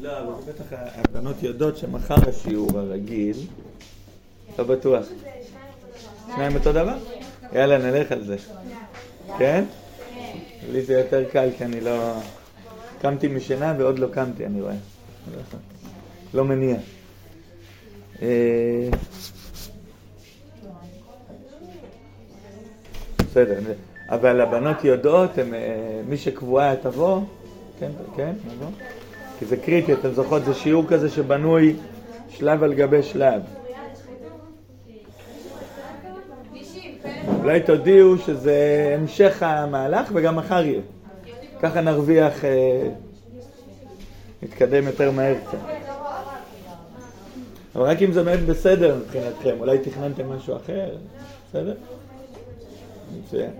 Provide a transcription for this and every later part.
לא, אבל בטח הבנות יודעות שמחר השיעור הרגיל, לא בטוח. שניים אותו דבר? יאללה, נלך על זה. כן? לי זה יותר קל כי אני לא... קמתי משינה ועוד לא קמתי, אני רואה. לא מניע. אה, בסדר, אבל הבנות יודעות, אה, מי שקבועה תבוא, כן, כן, נבוא. כי זה קריטי, אתם זוכרות, זה שיעור כזה שבנוי שלב על גבי שלב. אולי תודיעו שזה המשך המהלך וגם מחר יהיה. ככה נרוויח, אה, נתקדם יותר מהר קצת. אבל רק אם זה באמת בסדר מבחינתכם, אולי תכננתם משהו אחר, בסדר? מצוין.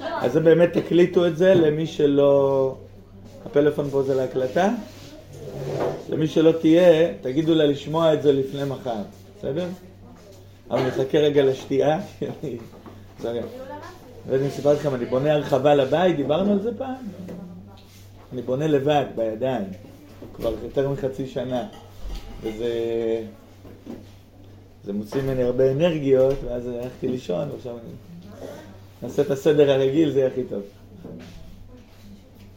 אז זה באמת תקליטו את זה למי שלא... הפלאפון פה זה להקלטה? למי שלא תהיה, תגידו לה לשמוע את זה לפני מחר, בסדר? אבל נחכה רגע לשתייה, ואני סיפרתי לכם, אני בונה הרחבה לבית, דיברנו על זה פעם? אני בונה לבד, בידיים, כבר יותר מחצי שנה, וזה... זה מוציא ממני הרבה אנרגיות, ואז הלכתי לישון, ועכשיו אני... נעשה את הסדר הרגיל, זה יהיה הכי טוב.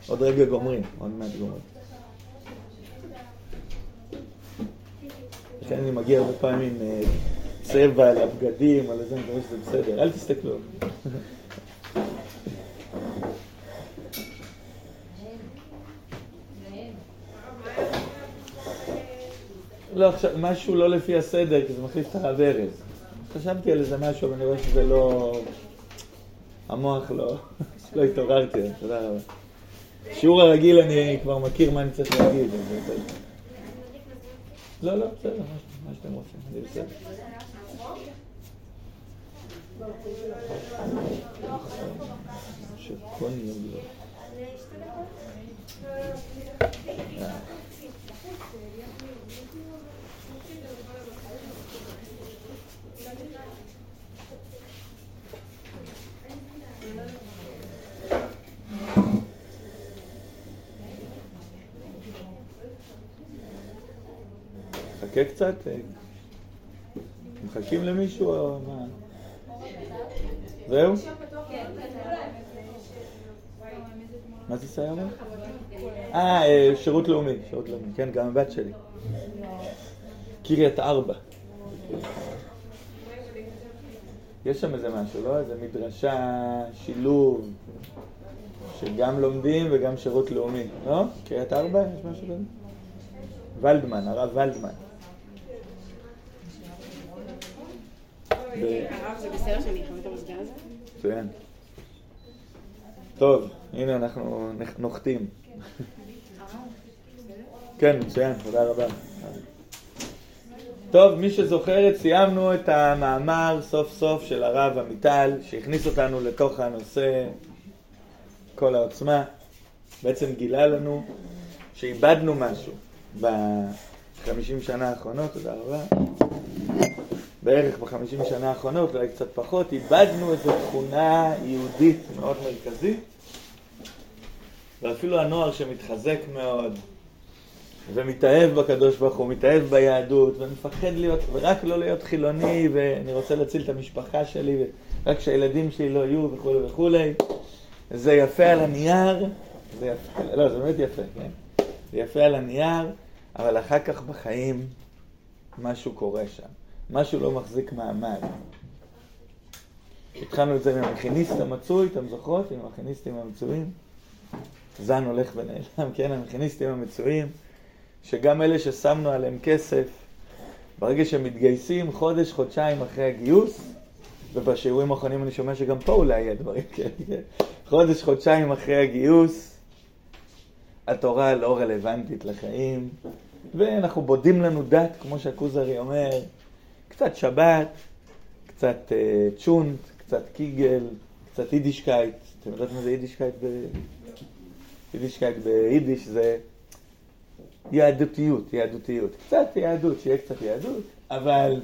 עוד רגע גומרים, עוד מעט גומרים. לכן אני מגיע הרבה פעמים עם אה, צבע על הבגדים, על איזה, מקווה שזה בסדר, אל תסתכלו. לא, עכשיו, משהו לא לפי הסדר, כי זה מחליף את הרב ארז. חשבתי על איזה משהו, אבל אני רואה שזה לא... המוח לא... לא התעוררתי, תודה רבה. שיעור הרגיל אני כבר מכיר מה אני צריך להגיד. לא, לא, בסדר, מה שאתם רוצים, אני בסדר. שכל יום לא. נחכה קצת? מחכים למישהו או מה? זהו? מה זה סיירת? אה, שירות לאומי, שירות לאומי, כן, גם הבת שלי. קריית ארבע. יש שם איזה משהו, לא? איזה מדרשה, שילוב, שגם לומדים וגם שירות לאומי, לא? קריית ארבע, יש משהו כזה? ולדמן, הרב ולדמן. מצוין. טוב, הנה אנחנו נוחתים. כן, מצוין, תודה רבה. טוב, מי שזוכרת, סיימנו את המאמר סוף סוף של הרב עמיטל, שהכניס אותנו לתוך הנושא כל העוצמה. בעצם גילה לנו שאיבדנו משהו בחמישים שנה האחרונות, תודה רבה. בערך בחמישים שנה האחרונות, אולי קצת פחות, איבדנו איזו תכונה יהודית מאוד מרכזית, ואפילו הנוער שמתחזק מאוד, ומתאהב בקדוש ברוך הוא, מתאהב ביהדות, ומפחד להיות, ורק לא להיות חילוני, ואני רוצה להציל את המשפחה שלי, ורק שהילדים שלי לא יהיו, וכולי וכולי. זה יפה על הנייר, זה יפה, לא, זה באמת יפה, כן? זה יפה על הנייר, אבל אחר כך בחיים משהו קורה שם. משהו לא מחזיק מעמד. התחלנו את זה עם המכיניסט המצוי, אתם זוכרות? עם המכיניסטים המצויים. זן הולך ונעלם, כן, המכיניסטים המצויים, שגם אלה ששמנו עליהם כסף, ברגע שהם מתגייסים חודש, חודשיים אחרי הגיוס, ובשיעורים האחרונים אני שומע שגם פה אולי יהיה דברים כאלה, כן? חודש, חודשיים אחרי הגיוס, התורה לא רלוונטית לחיים, ואנחנו בודים לנו דת, כמו שהכוזרי אומר, קצת שבת, קצת uh, צ'ולנט, קצת קיגל, קצת יידישקייט. אתם יודעים מה זה יידישקייט? ב... יידישקייט ביידיש זה יהדותיות, יהדותיות. קצת יהדות, שיהיה קצת יהדות, אבל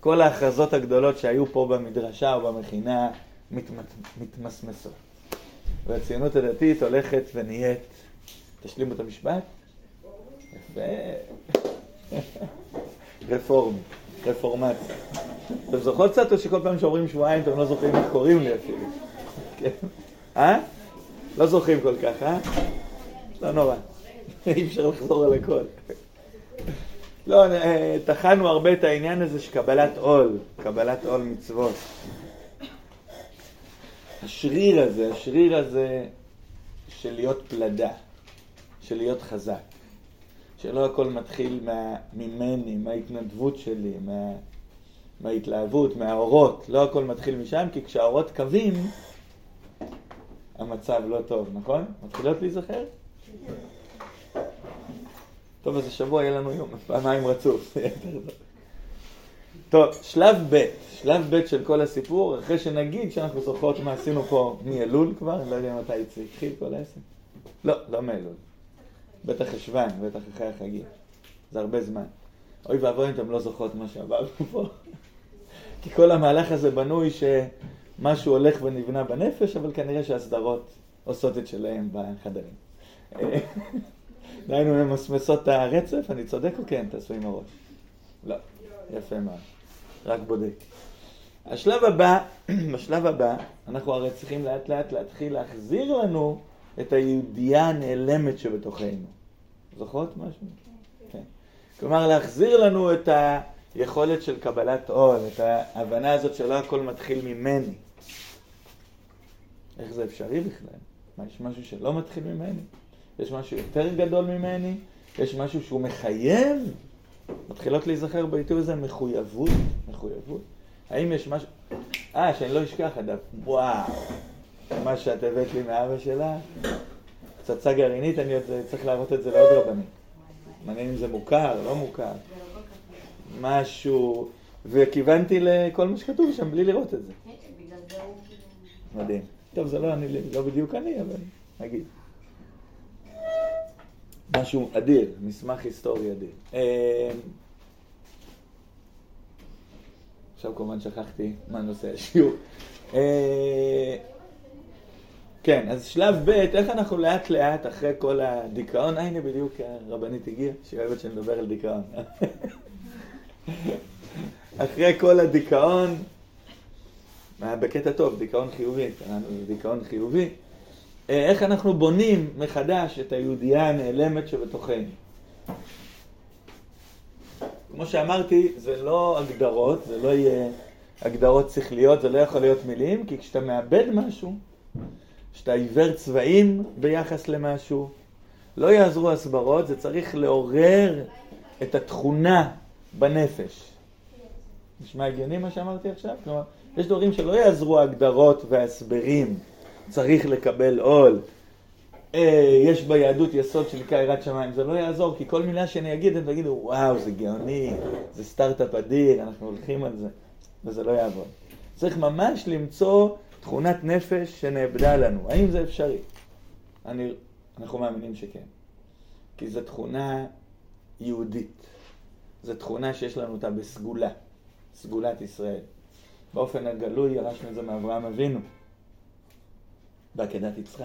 כל ההכרזות הגדולות שהיו פה במדרשה או במכינה, מתמסמסות. והציונות הדתית הולכת ונהיית, תשלימו את המשפט? יפה. רפורמי, רפורמציה. אתם זוכרות קצת או שכל פעם שאומרים שבועיים אתם לא זוכרים איך קוראים לי אפילו? כן. אה? לא זוכרים כל כך, אה? לא נורא. אי אפשר לחזור על הכל. לא, אה, טחנו הרבה את העניין הזה של קבלת עול, קבלת עול מצוות. השריר הזה, השריר הזה של להיות פלדה, של להיות חזק, שלא הכל מתחיל מה, ממני, מההתנדבות שלי, מה, מההתלהבות, מהאורות, לא הכל מתחיל משם, כי כשהאורות קווים, המצב לא טוב, נכון? מתחילות להיזכר? טוב, אז השבוע יהיה לנו יום, פעמיים רצוף. טוב, שלב ב', שלב ב' של כל הסיפור, אחרי שנגיד שאנחנו זוכרות מה עשינו פה מאלול כבר, אני לא יודע מתי זה התחיל כל העסק. לא, לא מאלול. בטח חשוון, בטח אחרי החגים. זה הרבה זמן. אוי ואבוי אם אתם לא זוכרות מה שעברנו פה. כי כל המהלך הזה בנוי שמשהו הולך ונבנה בנפש, אבל כנראה שהסדרות עושות את שלהם בחדרים. דהיינו, ממסמסות את הרצף, אני צודק או כן? תעשו עם הראש. לא, יפה מאוד. רק בודק. השלב הבא, בשלב הבא, אנחנו הרי צריכים לאט לאט להתחיל להחזיר לנו את היהודייה הנעלמת שבתוכנו. זוכרות משהו? כן. כלומר, להחזיר לנו את היכולת של קבלת עול, את ההבנה הזאת שלא הכל מתחיל ממני. איך זה אפשרי בכלל? מה, יש משהו שלא מתחיל ממני? יש משהו יותר גדול ממני? יש משהו שהוא מחייב? מתחילות להיזכר בעיתוי הזה מחויבות, מחויבות. האם יש משהו... אה, שאני לא אשכח אגב. וואו, מה שאת הבאת לי מאבא שלה, פצצה גרעינית, אני עוד צריך להראות את זה לעוד רבנים. מעניין אם זה מוכר, לא מוכר. משהו, וכיוונתי לכל מה שכתוב שם בלי לראות את זה. מדהים. טוב, זה לא אני, לא בדיוק אני, אבל נגיד. משהו אדיר, מסמך היסטורי אדיר. אה, עכשיו כמובן שכחתי מה נושא השיעור. כן, אז שלב ב', איך אנחנו לאט לאט אחרי כל הדיכאון, הנה בדיוק הרבנית הגיעה, שהיא אוהבת שנדבר על דיכאון. אחרי כל הדיכאון, בקטע טוב, דיכאון חיובי, דיכאון חיובי, אה, איך אנחנו בונים מחדש את היהודייה הנעלמת שבתוכנו. כמו שאמרתי, זה לא הגדרות, זה לא יהיה הגדרות שכליות, זה לא יכול להיות מילים, כי כשאתה מאבד משהו, כשאתה עיוור צבעים ביחס למשהו, לא יעזרו הסברות, זה צריך לעורר את התכונה בנפש. נשמע הגיוני מה שאמרתי עכשיו? כלומר, יש דברים שלא יעזרו ההגדרות וההסברים. צריך לקבל עול. אה, יש ביהדות יסוד שנקרא יראת שמיים, זה לא יעזור, כי כל מילה שאני אגיד, אתם תגידו, וואו, זה גאוני, זה סטארט-אפ אדיר, אנחנו הולכים על זה, וזה לא יעבוד. צריך ממש למצוא תכונת נפש שנאבדה לנו. האם זה אפשרי? אני, אנחנו מאמינים שכן. כי זו תכונה יהודית. זו תכונה שיש לנו אותה בסגולה, סגולת ישראל. באופן הגלוי ירשנו את זה מאברהם אבינו. בעקדת יצחק.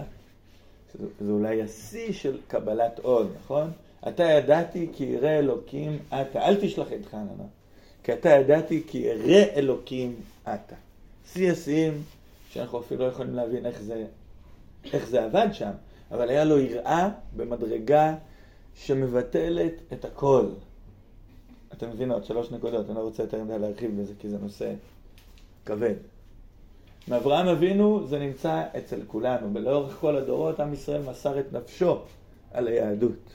זה אולי השיא של קבלת עול, נכון? אתה ידעתי כי ירא אלוקים אתה. אל תשלח את חננה. כי אתה ידעתי כי ירא אלוקים אתה. שיא השיאים, שאנחנו אפילו לא יכולים להבין איך זה, איך זה עבד שם, אבל היה לו יראה במדרגה שמבטלת את הכל. אתם מבינים עוד שלוש נקודות, אני לא רוצה יותר מדי להרחיב בזה כי זה נושא כבד. מאברהם אבינו זה נמצא אצל כולנו, ולאורך כל הדורות עם ישראל מסר את נפשו על היהדות.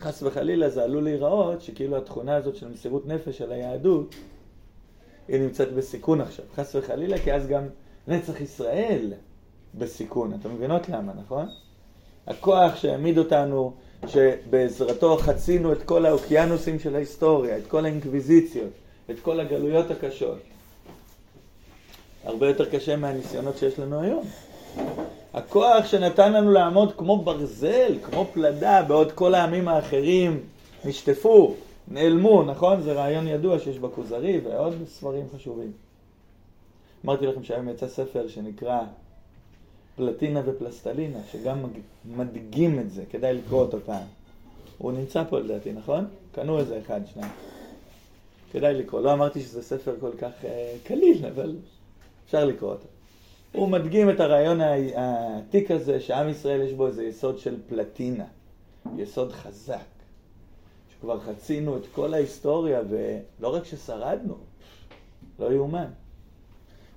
חס וחלילה זה עלול להיראות שכאילו התכונה הזאת של מסירות נפש על היהדות היא נמצאת בסיכון עכשיו. חס וחלילה, כי אז גם נצח ישראל בסיכון. אתם מבינות למה, נכון? הכוח שהעמיד אותנו, שבעזרתו חצינו את כל האוקיינוסים של ההיסטוריה, את כל האינקוויזיציות, את כל הגלויות הקשות. הרבה יותר קשה מהניסיונות שיש לנו היום. הכוח שנתן לנו לעמוד כמו ברזל, כמו פלדה, בעוד כל העמים האחרים נשטפו, נעלמו, נכון? זה רעיון ידוע שיש בכוזרי ועוד ספרים חשובים. אמרתי לכם שהיום יצא ספר שנקרא פלטינה ופלסטלינה, שגם מדגים את זה, כדאי לקרוא אותו פעם. הוא נמצא פה לדעתי, נכון? קנו איזה אחד, שניים. כדאי לקרוא. לא אמרתי שזה ספר כל כך uh, קליל, אבל אפשר לקרוא אותו. הוא מדגים את הרעיון העתיק הזה, שעם ישראל יש בו איזה יסוד של פלטינה, יסוד חזק, שכבר חצינו את כל ההיסטוריה, ולא רק ששרדנו, לא יאומן.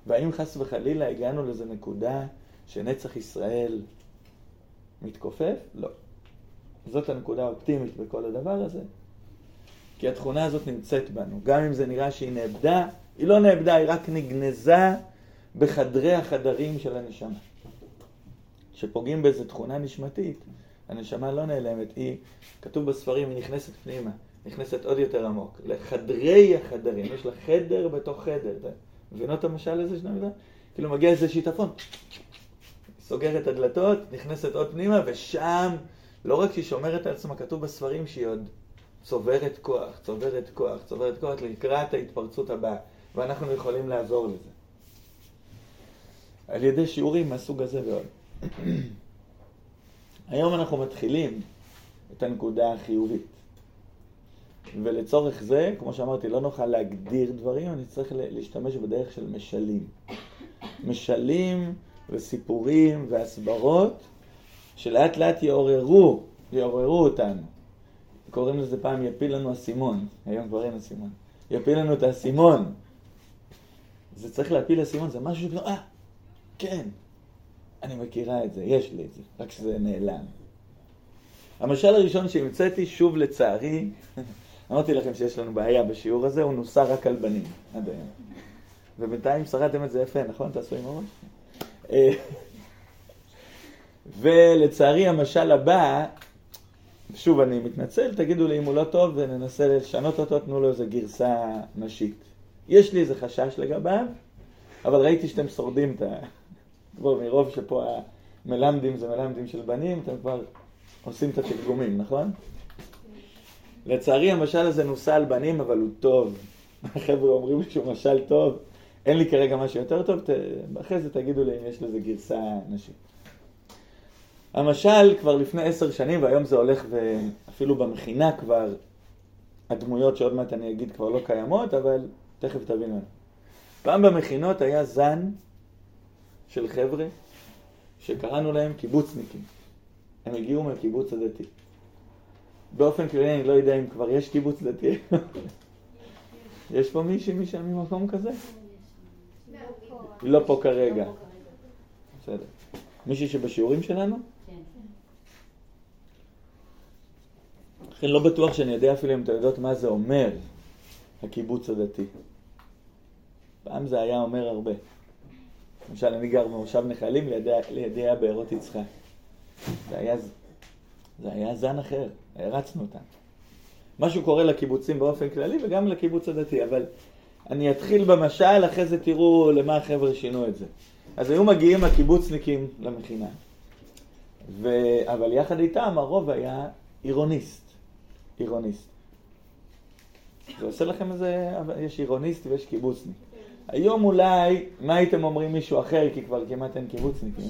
והאם חס וחלילה הגענו לאיזה נקודה שנצח ישראל מתכופף? לא. זאת הנקודה האופטימית בכל הדבר הזה. כי התכונה הזאת נמצאת בנו. גם אם זה נראה שהיא נאבדה, היא לא נאבדה, היא רק נגנזה בחדרי החדרים של הנשמה. כשפוגעים באיזו תכונה נשמתית, הנשמה לא נעלמת, היא, כתוב בספרים, היא נכנסת פנימה, נכנסת עוד יותר עמוק, לחדרי החדרים, יש לה חדר בתוך חדר. מבינות את המשל הזה של המילה? כאילו מגיע איזה שיטפון, סוגר את הדלתות, נכנסת עוד פנימה, ושם, לא רק שהיא שומרת על עצמה, כתוב בספרים שהיא עוד צוברת כוח, צוברת כוח, צוברת כוח לקראת ההתפרצות הבאה, ואנחנו יכולים לעזור לזה. על ידי שיעורים מהסוג הזה ועוד. היום אנחנו מתחילים את הנקודה החיובית. ולצורך זה, כמו שאמרתי, לא נוכל להגדיר דברים, אני צריך להשתמש בדרך של משלים. משלים וסיפורים והסברות שלאט לאט יעוררו, יעוררו אותנו. קוראים לזה פעם יפיל לנו אסימון, היום כבר אין אסימון. יפיל לנו את האסימון. זה צריך להפיל אסימון, זה משהו שכאילו, אה, כן, אני מכירה את זה, יש לי את זה, רק שזה נעלם. המשל הראשון שהמצאתי, שוב לצערי, אמרתי לכם שיש לנו בעיה בשיעור הזה, הוא נוסע רק על בנים, עד היום. ובינתיים שרדתם את זה יפה, נכון? תעשו עם הראש? ולצערי המשל הבא, שוב אני מתנצל, תגידו לי אם הוא לא טוב וננסה לשנות אותו, תנו לו איזה גרסה נשית. יש לי איזה חשש לגביו, אבל ראיתי שאתם שורדים את ה... כבר מרוב שפה המלמדים זה מלמדים של בנים, אתם כבר עושים את התרגומים, נכון? לצערי המשל הזה נוסע על בנים, אבל הוא טוב. החבר'ה אומרים שהוא משל טוב. אין לי כרגע משהו יותר טוב, ת... אחרי זה תגידו לי אם יש לזה גרסה נשית. המשל כבר לפני עשר שנים, והיום זה הולך ואפילו במכינה כבר, הדמויות שעוד מעט אני אגיד כבר לא קיימות, אבל תכף תבינו. פעם במכינות היה זן של חבר'ה שקראנו להם קיבוצניקים. הם הגיעו מהקיבוץ הדתי. באופן כללי אני לא יודע אם כבר יש קיבוץ דתי. יש פה מישהי משם ממקום כזה? לא פה כרגע. בסדר. מישהי שבשיעורים שלנו? לכן לא בטוח שאני יודע אפילו אם אתה יודעות מה זה אומר, הקיבוץ הדתי. פעם זה היה אומר הרבה. למשל, אני גר במושב נחלים לידי הבארות יצחק. זה היה, זה היה זן אחר, הרצנו אותם. משהו קורה לקיבוצים באופן כללי וגם לקיבוץ הדתי, אבל אני אתחיל במשל, אחרי זה תראו למה החבר'ה שינו את זה. אז היו מגיעים הקיבוצניקים למכינה, ו... אבל יחד איתם הרוב היה עירוניסט. עירוניסט. זה עושה לכם איזה, יש עירוניסט ויש קיבוצניק. היום אולי, מה הייתם אומרים מישהו אחר, כי כבר כמעט אין קיבוצניקים?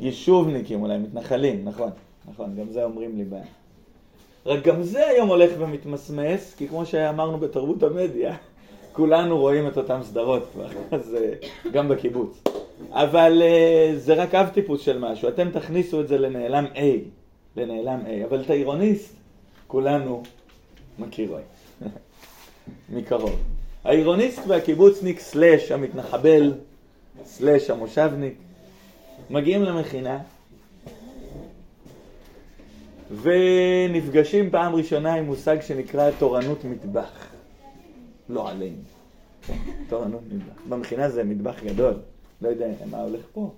יישובניקים אולי, מתנחלים, נכון, נכון, גם זה אומרים לי בעיה. רק גם זה היום הולך ומתמסמס, כי כמו שאמרנו בתרבות המדיה, כולנו רואים את אותן סדרות כבר, אז אה, גם בקיבוץ. אבל אה, זה רק אב טיפוס של משהו, אתם תכניסו את זה לנעלם A, לנעלם A, אבל את העירוניסט כולנו מכירים, מקרוב. העירוניסט והקיבוצניק סלאש המתנחבל סלאש המושבניק מגיעים למכינה ונפגשים פעם ראשונה עם מושג שנקרא תורנות מטבח. לא עלינו. תורנות מטבח. במכינה זה מטבח גדול. לא יודע מה הולך פה.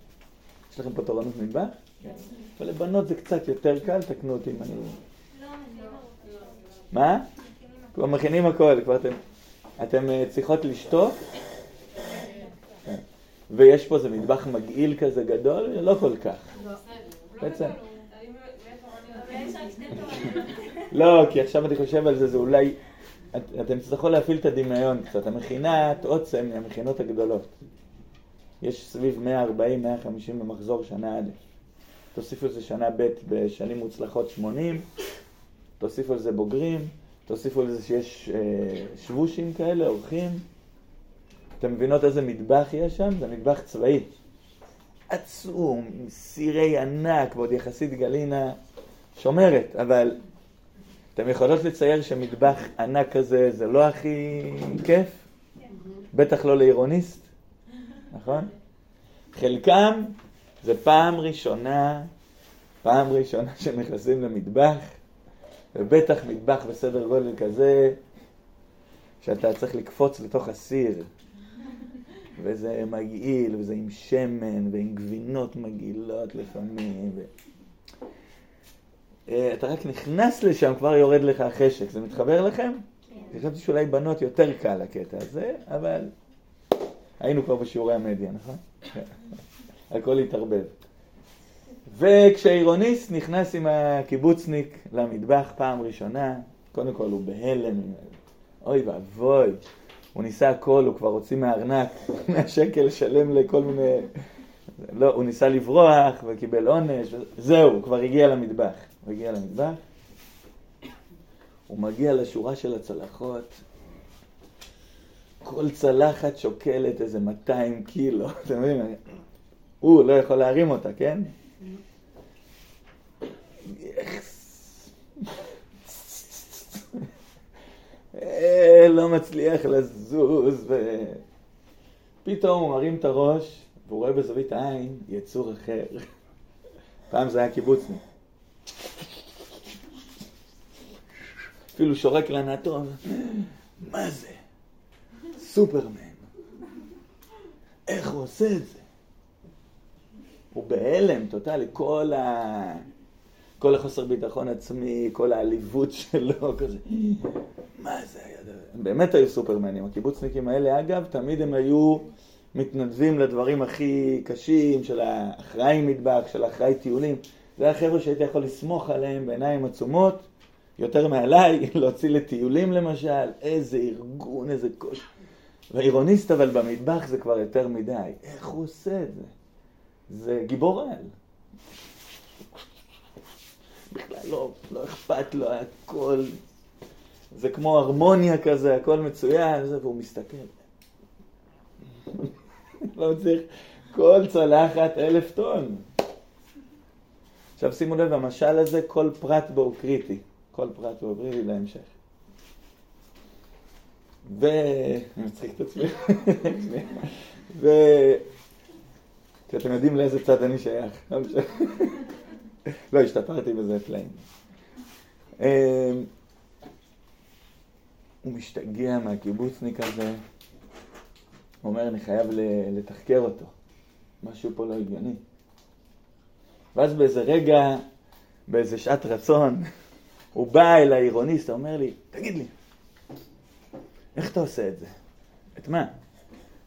יש לכם פה תורנות מטבח? כן. אבל לבנות זה קצת יותר קל, תקנו אותי אם אני... מה? כבר מכינים הכל, כבר אתם... אתם אה, צריכות לשתות? כן. ויש פה איזה מטבח מגעיל כזה גדול? לא כל כך. בעצם. לא, כי עכשיו אני חושב על זה, זה אולי... אתם תצטרכו להפעיל את הדמיון קצת. המכינת עוצם היא המכינות הגדולות. יש סביב 140-150 במחזור שנה א'. תוסיפו לזה שנה ב' בשנים מוצלחות 80, תוסיפו לזה בוגרים, תוסיפו לזה שיש אה, שבושים כאלה, אורחים. אתם מבינות איזה מטבח יש שם? זה מטבח צבאי. עצום, עם סירי ענק, ועוד יחסית גלינה שומרת, אבל אתם יכולות לצייר שמטבח ענק כזה זה לא הכי כיף? בטח לא לעירוניסט, נכון? חלקם זה פעם ראשונה, פעם ראשונה שנכנסים למטבח, ובטח מטבח בסדר גודל כזה, שאתה צריך לקפוץ לתוך הסיר, וזה מגעיל, וזה עם שמן, ועם גבינות מגעילות לפעמים. ו... אה, אתה רק נכנס לשם, כבר יורד לך החשק. זה מתחבר לכם? כן. חשבתי שאולי בנות יותר קל הקטע הזה, אבל היינו כבר בשיעורי המדיה, נכון? הכל התערבב. וכשהעירוניסט נכנס עם הקיבוצניק למטבח פעם ראשונה, קודם כל הוא בהלם, אוי ואבוי, הוא ניסה הכל, הוא כבר הוציא מהארנק 100 שקל לשלם לכל מיני... לא, הוא ניסה לברוח וקיבל עונש, זהו, הוא כבר הגיע למטבח. הוא הגיע למטבח, הוא מגיע לשורה של הצלחות, כל צלחת שוקלת איזה 200 קילו, אתם מבינים? הוא לא יכול להרים אותה, כן? אה, לא מצליח לזוז, ופתאום הוא מרים את הראש, והוא רואה בזווית העין יצור אחר. פעם זה היה קיבוצניק. אפילו שורק לנטון, מה זה? סופרמן. איך הוא עושה את זה? הוא בהלם טוטאלי, כל, ה... כל החוסר ביטחון עצמי, כל העליבות שלו, כזה, מה זה היה? הם באמת היו סופרמנים. הקיבוצניקים האלה, אגב, תמיד הם היו מתנדבים לדברים הכי קשים, של האחראי מטבח, של האחראי טיולים. זה החבר'ה שהייתי יכול לסמוך עליהם בעיניים עצומות, יותר מעליי, להוציא לטיולים למשל, איזה ארגון, איזה קושי. והעירוניסט אבל במטבח זה כבר יותר מדי. איך הוא עושה את זה? זה גיבור על. בכלל לא, לא אכפת לו, הכל, זה כמו הרמוניה כזה, הכל מצוין, והוא מסתכל. לא צריך, כל צלחת אלף טון. עכשיו שימו לב, המשל הזה, כל פרט בו הוא קריטי. כל פרט בו הוא קריטי להמשך. ו... אני מצחיק את עצמי. ו... כי אתם יודעים לאיזה צד אני שייך. לא, השתפרתי בזה פלאים. אמ, הוא משתגע מהקיבוצניק הזה, אומר, אני חייב לתחקר אותו. משהו פה לא הגיוני. ואז באיזה רגע, באיזה שעת רצון, הוא בא אל העירוניסט, הוא אומר לי, תגיד לי, איך אתה עושה את זה? את מה?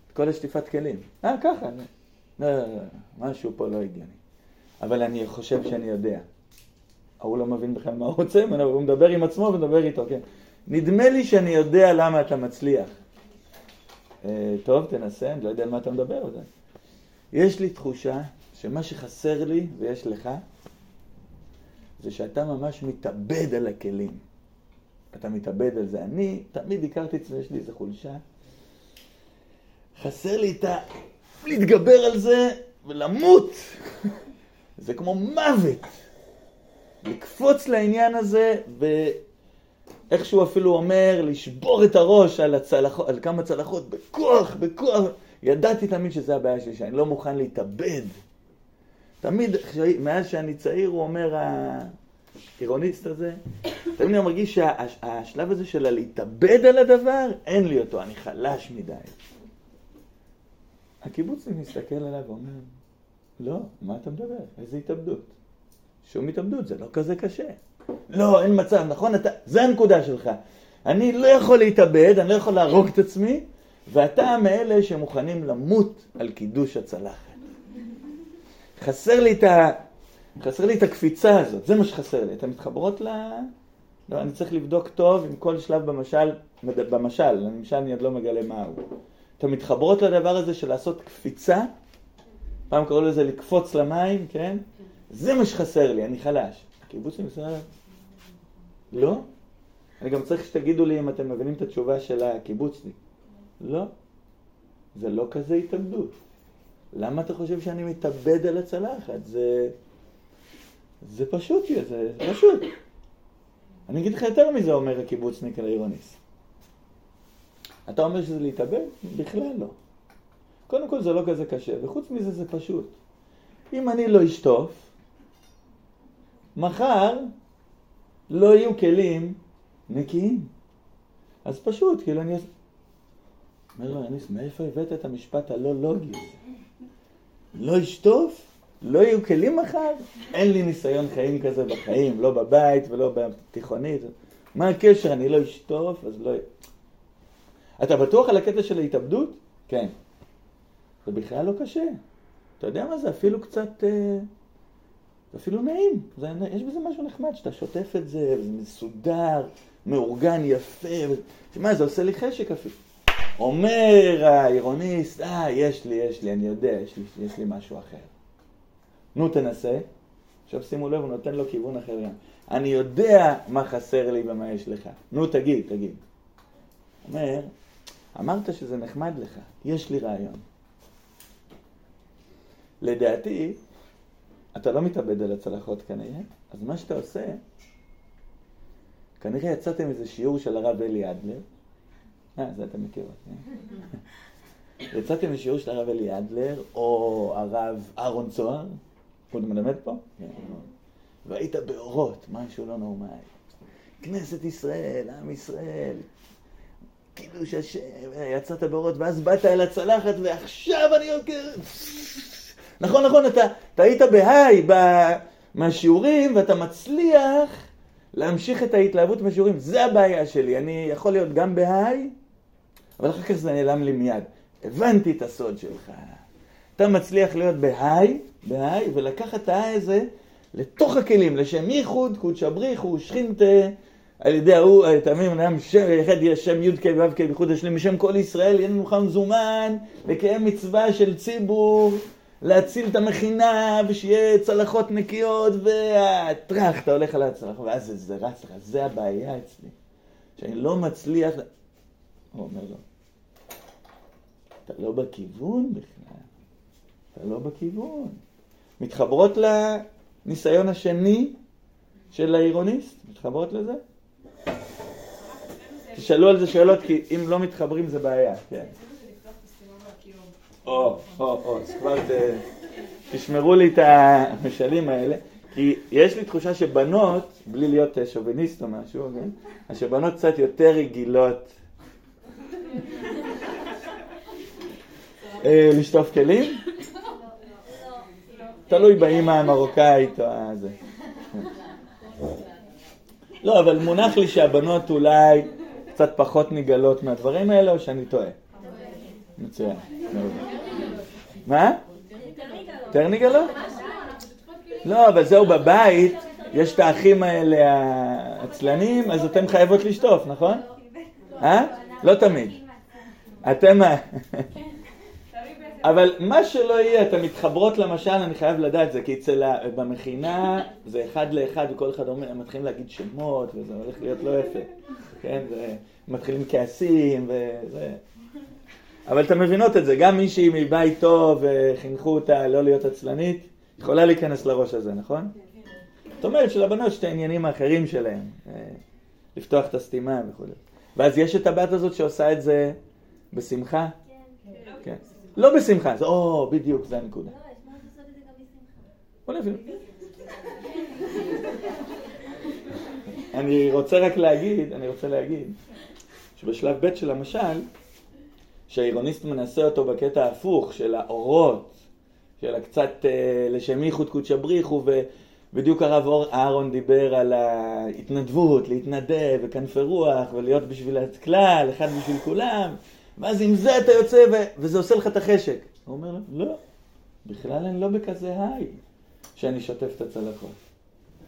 את כל השטיפת כלים. אה, ככה. לא, לא, לא, משהו פה לא הגיוני. אבל אני חושב שאני יודע. ההוא לא מבין בכלל מה הוא רוצה הוא מדבר עם עצמו ומדבר איתו, כן. נדמה לי שאני יודע למה אתה מצליח. אה, טוב, תנסה, אני לא יודע על מה אתה מדבר. יש לי תחושה שמה שחסר לי, ויש לך, זה שאתה ממש מתאבד על הכלים. אתה מתאבד על זה. אני תמיד הכרתי אצלי, יש לי איזו חולשה. חסר לי את ה... להתגבר על זה ולמות. זה כמו מוות. לקפוץ לעניין הזה, ואיכשהו אפילו אומר, לשבור את הראש על, הצלחות, על כמה צלחות, בכוח, בכוח. ידעתי תמיד שזה הבעיה שלי, שאני לא מוכן להתאבד. תמיד, מאז שאני צעיר, הוא אומר, העירוניסט הזה, תמיד אני מרגיש שהשלב הזה של להתאבד על הדבר, אין לי אותו, אני חלש מדי. הקיבוצניק מסתכל עליו ואומר, לא, מה אתה מדבר? איזה התאבדות? שום התאבדות, זה לא כזה קשה. לא, אין מצב, נכון? אתה, זה הנקודה שלך. אני לא יכול להתאבד, אני לא יכול להרוג את עצמי, ואתה מאלה שמוכנים למות על קידוש הצלחת. חסר לי את, ה... חסר לי את הקפיצה הזאת, זה מה שחסר לי. אתן מתחברות ל... לא, אני צריך לבדוק טוב עם כל שלב במשל, במשל, למשל אני עוד לא מגלה מהו. אתן מתחברות לדבר הזה של לעשות קפיצה פעם קראו לזה לקפוץ למים, כן? זה מה שחסר לי, אני חלש. הקיבוצניק בסדר? לא. אני גם צריך שתגידו לי אם אתם מבינים את התשובה של הקיבוצניק. לא. זה לא כזה התאבדות. למה אתה חושב שאני מתאבד על הצלחת? זה... זה פשוט, זה פשוט. אני אגיד לך יותר מזה, אומר הקיבוצניק על האירוניס. אתה אומר שזה להתאבד? בכלל לא. קודם כל זה לא כזה קשה, וחוץ מזה זה פשוט. אם אני לא אשטוף, מחר לא יהיו כלים נקיים. אז פשוט, כאילו אני... אומר לו, אניס, מאיפה הבאת את המשפט הלא לוגי הזה? לא אשטוף? לא יהיו כלים מחר? אין לי ניסיון חיים כזה בחיים, לא בבית ולא בתיכונית. מה הקשר? אני לא אשטוף, אז לא... אתה בטוח על הקטע של ההתאבדות? כן. זה בכלל לא קשה. אתה יודע מה זה? אפילו קצת... אה, זה אפילו נעים. זה, יש בזה משהו נחמד, שאתה שוטף את זה, וזה מסודר, מאורגן, יפה. ו... מה, זה עושה לי חשק אפילו. אומר העירוניסט, אה, יש לי, יש לי, אני יודע, יש לי, יש לי משהו אחר. נו, תנסה. עכשיו שימו לב, הוא נותן לו כיוון אחר גם. אני יודע מה חסר לי ומה יש לך. נו, תגיד, תגיד. אומר, אמרת שזה נחמד לך, יש לי רעיון. לדעתי, אתה לא מתאבד על הצלחות כנראה, אז מה שאתה עושה, כנראה יצאתם איזה שיעור של הרב אלי אדלר, אה, זה אתה מכיר אותי. אה? יצאתם משיעור של הרב אלי אדלר, או הרב אהרון צוהר, הוא מלמד פה? כן. והיית באורות, משהו לא נורמלי. כנסת ישראל, עם ישראל, קידוש השם, יצאת באורות, ואז באת אל הצלחת, ועכשיו אני עוקר... נכון, נכון, אתה, היית בהיי מהשיעורים, ואתה מצליח להמשיך את ההתלהבות מהשיעורים. זה הבעיה שלי, אני יכול להיות גם בהיי, אבל אחר כך זה נעלם לי מיד. הבנתי את הסוד שלך. אתה מצליח להיות בהיי, בהיי, ולקחת את ההיי הזה לתוך הכלים, לשם ייחוד, קודשא בריחו, שכינתה, על ידי ההוא, תמים, נעם שם, אחד יהיה שם י"ק ו"ק בייחוד השלים, בשם כל ישראל, יהיה לנו מזומן, לקיים מצווה של ציבור, להציל את המכינה, ושיהיה צלחות נקיות, וטראח, אתה הולך על הצלחה, ואז זה רץ לך, זה הבעיה אצלי, שאני לא מצליח... הוא אומר לו, אתה לא בכיוון בכלל, אתה לא בכיוון. מתחברות לניסיון השני של העירוניסט? מתחברות לזה? תשאלו על זה שאלות, כי אם לא מתחברים זה בעיה, כן. או, או, או, אז כבר תשמרו לי את המשלים האלה, כי יש לי תחושה שבנות, בלי להיות שוביניסט או משהו, כן? אז שבנות קצת יותר רגילות אה, לשטוף כלים? תלוי באימא המרוקאית או הזה. לא, אבל מונח לי שהבנות אולי קצת פחות נגלות מהדברים האלה, או שאני טועה? מצוין. מה? יותר נגלות? לא, אבל זהו בבית, יש את האחים האלה העצלנים, אז אתן חייבות לשטוף, נכון? אה? לא תמיד. אתם... אבל מה שלא יהיה, אתן מתחברות למשל, אני חייב לדעת זה, כי אצל, במכינה זה אחד לאחד, וכל אחד אומר, הם מתחילים להגיד שמות, וזה הולך להיות לא יפה, כן? מתחילים כעסים, וזה... אבל אתן מבינות את זה, גם מישהי מבית טוב וחינכו אותה לא להיות עצלנית, יכולה להיכנס לראש הזה, נכון? זאת אומרת שלבנות יש את העניינים האחרים שלהם, אה, לפתוח את הסתימה וכו'. ואז יש את הבת הזאת שעושה את זה בשמחה? כן. לא בשמחה, זה, או, בדיוק, זה הנקודה. בוא נבין. אני רוצה רק להגיד, אני רוצה להגיד, שבשלב ב' של המשל, שהעירוניסט מנסה אותו בקטע ההפוך של האורות, של הקצת אה, לשם ייחוד קודשא בריחו, ובדיוק הרב אהרון דיבר על ההתנדבות, להתנדב וכנפי רוח ולהיות בשביל הכלל, אחד בשביל כולם, ואז עם זה אתה יוצא ו... וזה עושה לך את החשק. הוא אומר לו, לא, בכלל אני לא בכזה היי שאני שוטף את הצלחות.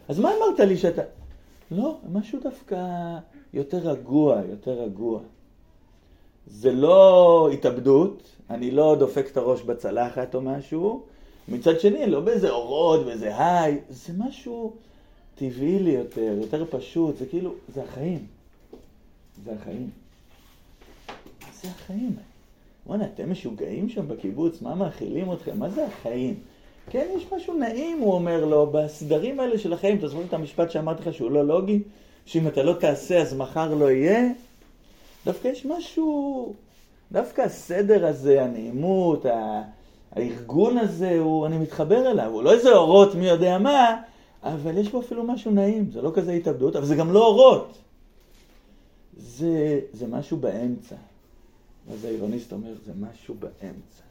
אז מה אמרת לי שאתה... לא, משהו דווקא יותר רגוע, יותר רגוע. זה לא התאבדות, אני לא דופק את הראש בצלחת או משהו, מצד שני, לא באיזה אורות, באיזה היי, זה משהו טבעי לי יותר, יותר פשוט, זה כאילו, זה החיים. זה החיים. זה החיים. וואנה, אתם משוגעים שם בקיבוץ, מה מאכילים אתכם? מה זה החיים? כן, יש משהו נעים, הוא אומר לו, בסדרים האלה של החיים, אתה זוכר את המשפט שאמרתי לך שהוא לא לוגי? שאם אתה לא תעשה אז מחר לא יהיה? דווקא יש משהו, דווקא הסדר הזה, הנעימות, הארגון הזה, הוא, אני מתחבר אליו, הוא לא איזה אורות מי יודע מה, אבל יש בו אפילו משהו נעים, זה לא כזה התאבדות, אבל זה גם לא אורות. זה, זה משהו באמצע. ואז העירוניסט אומר, זה משהו באמצע.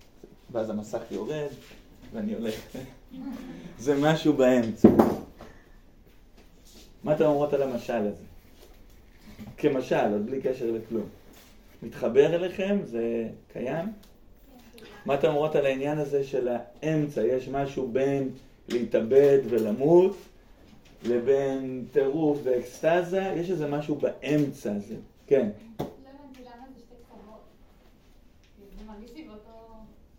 ואז המסך יורד, ואני הולך. זה משהו באמצע. מה אתם אומרות על המשל הזה? כמשל, עוד בלי קשר לכלום. מתחבר אליכם? זה קיים? מה אתם אומרות על העניין הזה של האמצע? יש משהו בין להתאבד ולמות לבין טירוף ואקסטזה? יש איזה משהו באמצע הזה. כן.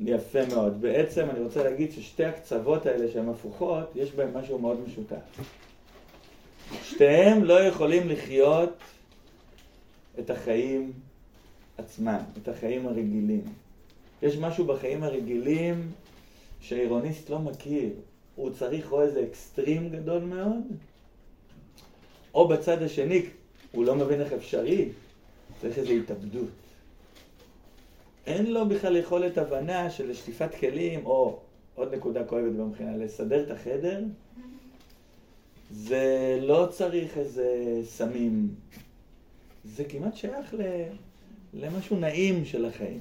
יפה מאוד. בעצם אני רוצה להגיד ששתי הקצוות האלה שהן הפוכות, יש בהן משהו מאוד משותף. שתיהם לא יכולים לחיות את החיים עצמם, את החיים הרגילים. יש משהו בחיים הרגילים שהעירוניסט לא מכיר. הוא צריך או איזה אקסטרים גדול מאוד, או בצד השני, הוא לא מבין איך אפשרי, צריך איזו התאבדות. אין לו בכלל יכולת הבנה של שטיפת כלים, או עוד נקודה כואבת במבחינה, לסדר את החדר, זה לא צריך איזה סמים. זה כמעט שייך ל... למשהו נעים של החיים.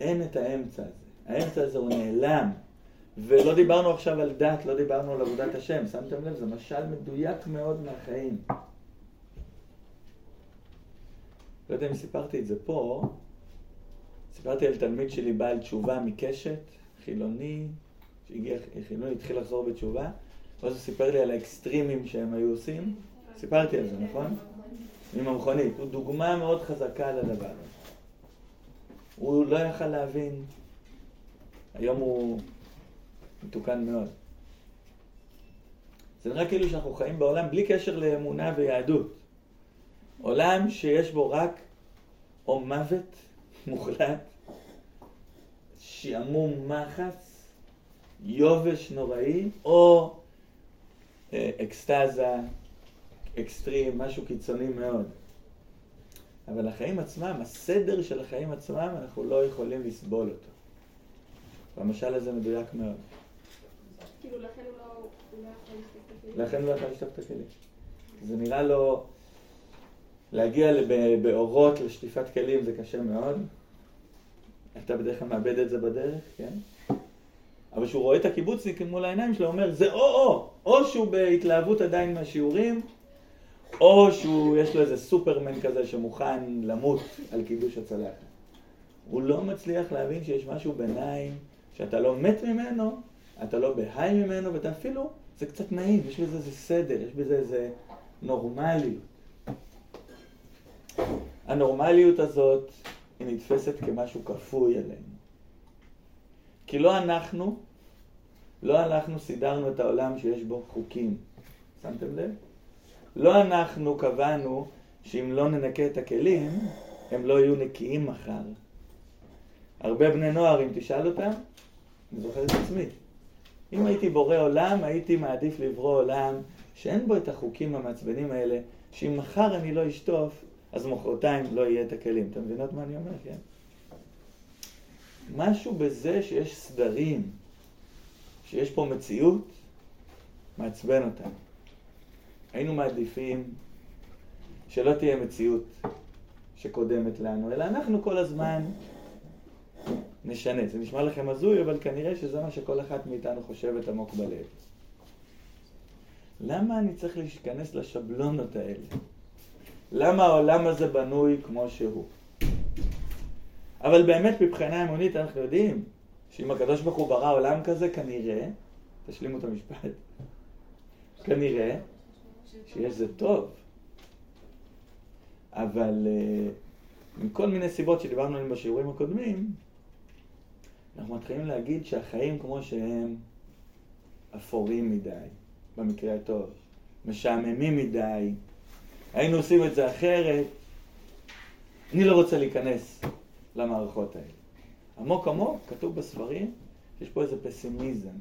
אין את האמצע הזה. האמצע הזה הוא נעלם. ולא דיברנו עכשיו על דת, לא דיברנו על עבודת השם. שמתם לב? זה משל מדויק מאוד מהחיים. לא יודע אם סיפרתי את זה פה, סיפרתי על תלמיד שלי בעל תשובה מקשת, חילוני, שהגיע, חילוני התחיל לחזור בתשובה, ואז הוא סיפר לי על האקסטרימים שהם היו עושים. סיפרתי על זה, נכון? עם המכונית. הוא דוגמה מאוד חזקה לדבר הזה. הוא לא יכל להבין. היום הוא מתוקן מאוד. זה נראה כאילו שאנחנו חיים בעולם בלי קשר לאמונה ויהדות. עולם שיש בו רק או מוות מוחלט, שעמום מחץ, יובש נוראי, או אה, אקסטזה, אקסטרים, משהו קיצוני מאוד. אבל החיים עצמם, הסדר של החיים עצמם, אנחנו לא יכולים לסבול אותו. והמשל הזה מדויק מאוד. כאילו, לכן הוא לא, לא יכול לשטוף את הכלים? לכן הוא לא יכול לשטוף את הכלים. זה נראה לו... להגיע באורות לשטיפת כלים זה קשה מאוד. אתה בדרך כלל מאבד את זה בדרך, כן? אבל כשהוא רואה את הקיבוצניק מול העיניים שלו, הוא אומר, זה או-או, או שהוא בהתלהבות עדיין מהשיעורים, או שהוא, יש לו איזה סופרמן כזה שמוכן למות על קידוש הצלחת. הוא לא מצליח להבין שיש משהו ביניים, שאתה לא מת ממנו, אתה לא בהיי ממנו, ואתה אפילו, זה קצת נעים, יש בזה איזה סדר, יש בזה איזה נורמליות. הנורמליות הזאת, היא נתפסת כמשהו כפוי עלינו. כי לא אנחנו, לא אנחנו סידרנו את העולם שיש בו חוקים. שמתם לב? לא אנחנו קבענו שאם לא ננקה את הכלים, הם לא יהיו נקיים מחר. הרבה בני נוער, אם תשאל אותם, אני זוכר את עצמי. אם הייתי בורא עולם, הייתי מעדיף לברוא עולם שאין בו את החוקים המעצבנים האלה, שאם מחר אני לא אשטוף, אז מחרתיים לא יהיה את הכלים. אתם מבינות מה אני אומר? כן? משהו בזה שיש סדרים, שיש פה מציאות, מעצבן אותנו. היינו מעדיפים שלא תהיה מציאות שקודמת לנו, אלא אנחנו כל הזמן נשנה. זה נשמע לכם הזוי, אבל כנראה שזה מה שכל אחת מאיתנו חושבת עמוק בלב. למה אני צריך להיכנס לשבלונות האלה? למה העולם הזה בנוי כמו שהוא. אבל באמת מבחינה אמונית אנחנו יודעים שאם הקדוש ברוך הוא ברא עולם כזה, כנראה, תשלימו את המשפט, כנראה שיש זה טוב. אבל מכל מיני סיבות שדיברנו עליהן בשיעורים הקודמים, אנחנו מתחילים להגיד שהחיים כמו שהם אפורים מדי, במקרה הטוב, משעממים מדי, היינו עושים את זה אחרת. אני לא רוצה להיכנס למערכות האלה. עמוק עמוק כתוב בספרים שיש פה איזה פסימיזם.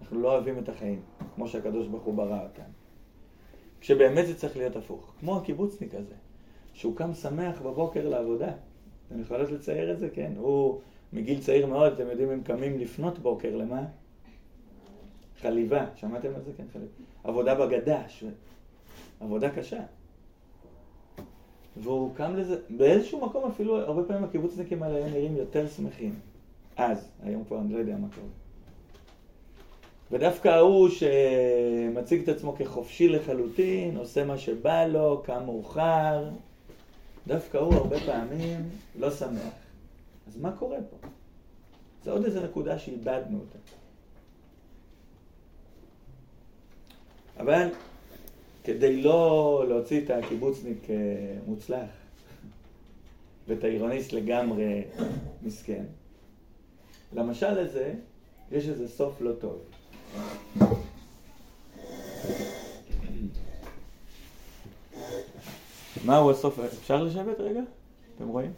אנחנו לא אוהבים את החיים, כמו שהקדוש ברוך הוא ברא אותם. כשבאמת זה צריך להיות הפוך, כמו הקיבוצניק הזה, שהוא קם שמח בבוקר לעבודה. אתם יכולות לצייר את זה? כן. הוא מגיל צעיר מאוד, אתם יודעים, הם קמים לפנות בוקר, למה? חליבה, שמעתם על זה? כן, חליבה. עבודה בגדש, עבודה קשה. והוא קם לזה, באיזשהו מקום אפילו, הרבה פעמים הקיבוצניקים האלה היו נראים יותר שמחים. אז, היום כבר אני לא יודע מה קורה. ודווקא ההוא שמציג את עצמו כחופשי לחלוטין, עושה מה שבא לו, קם מאוחר, דווקא הוא הרבה פעמים לא שמח. אז מה קורה פה? זה עוד איזה נקודה שאיבדנו אותה. אבל כדי לא להוציא את הקיבוצניק אה, מוצלח ואת העירוניסט לגמרי מסכן, למשל הזה יש איזה סוף לא טוב. מהו הסוף? אפשר לשבת רגע? אתם רואים?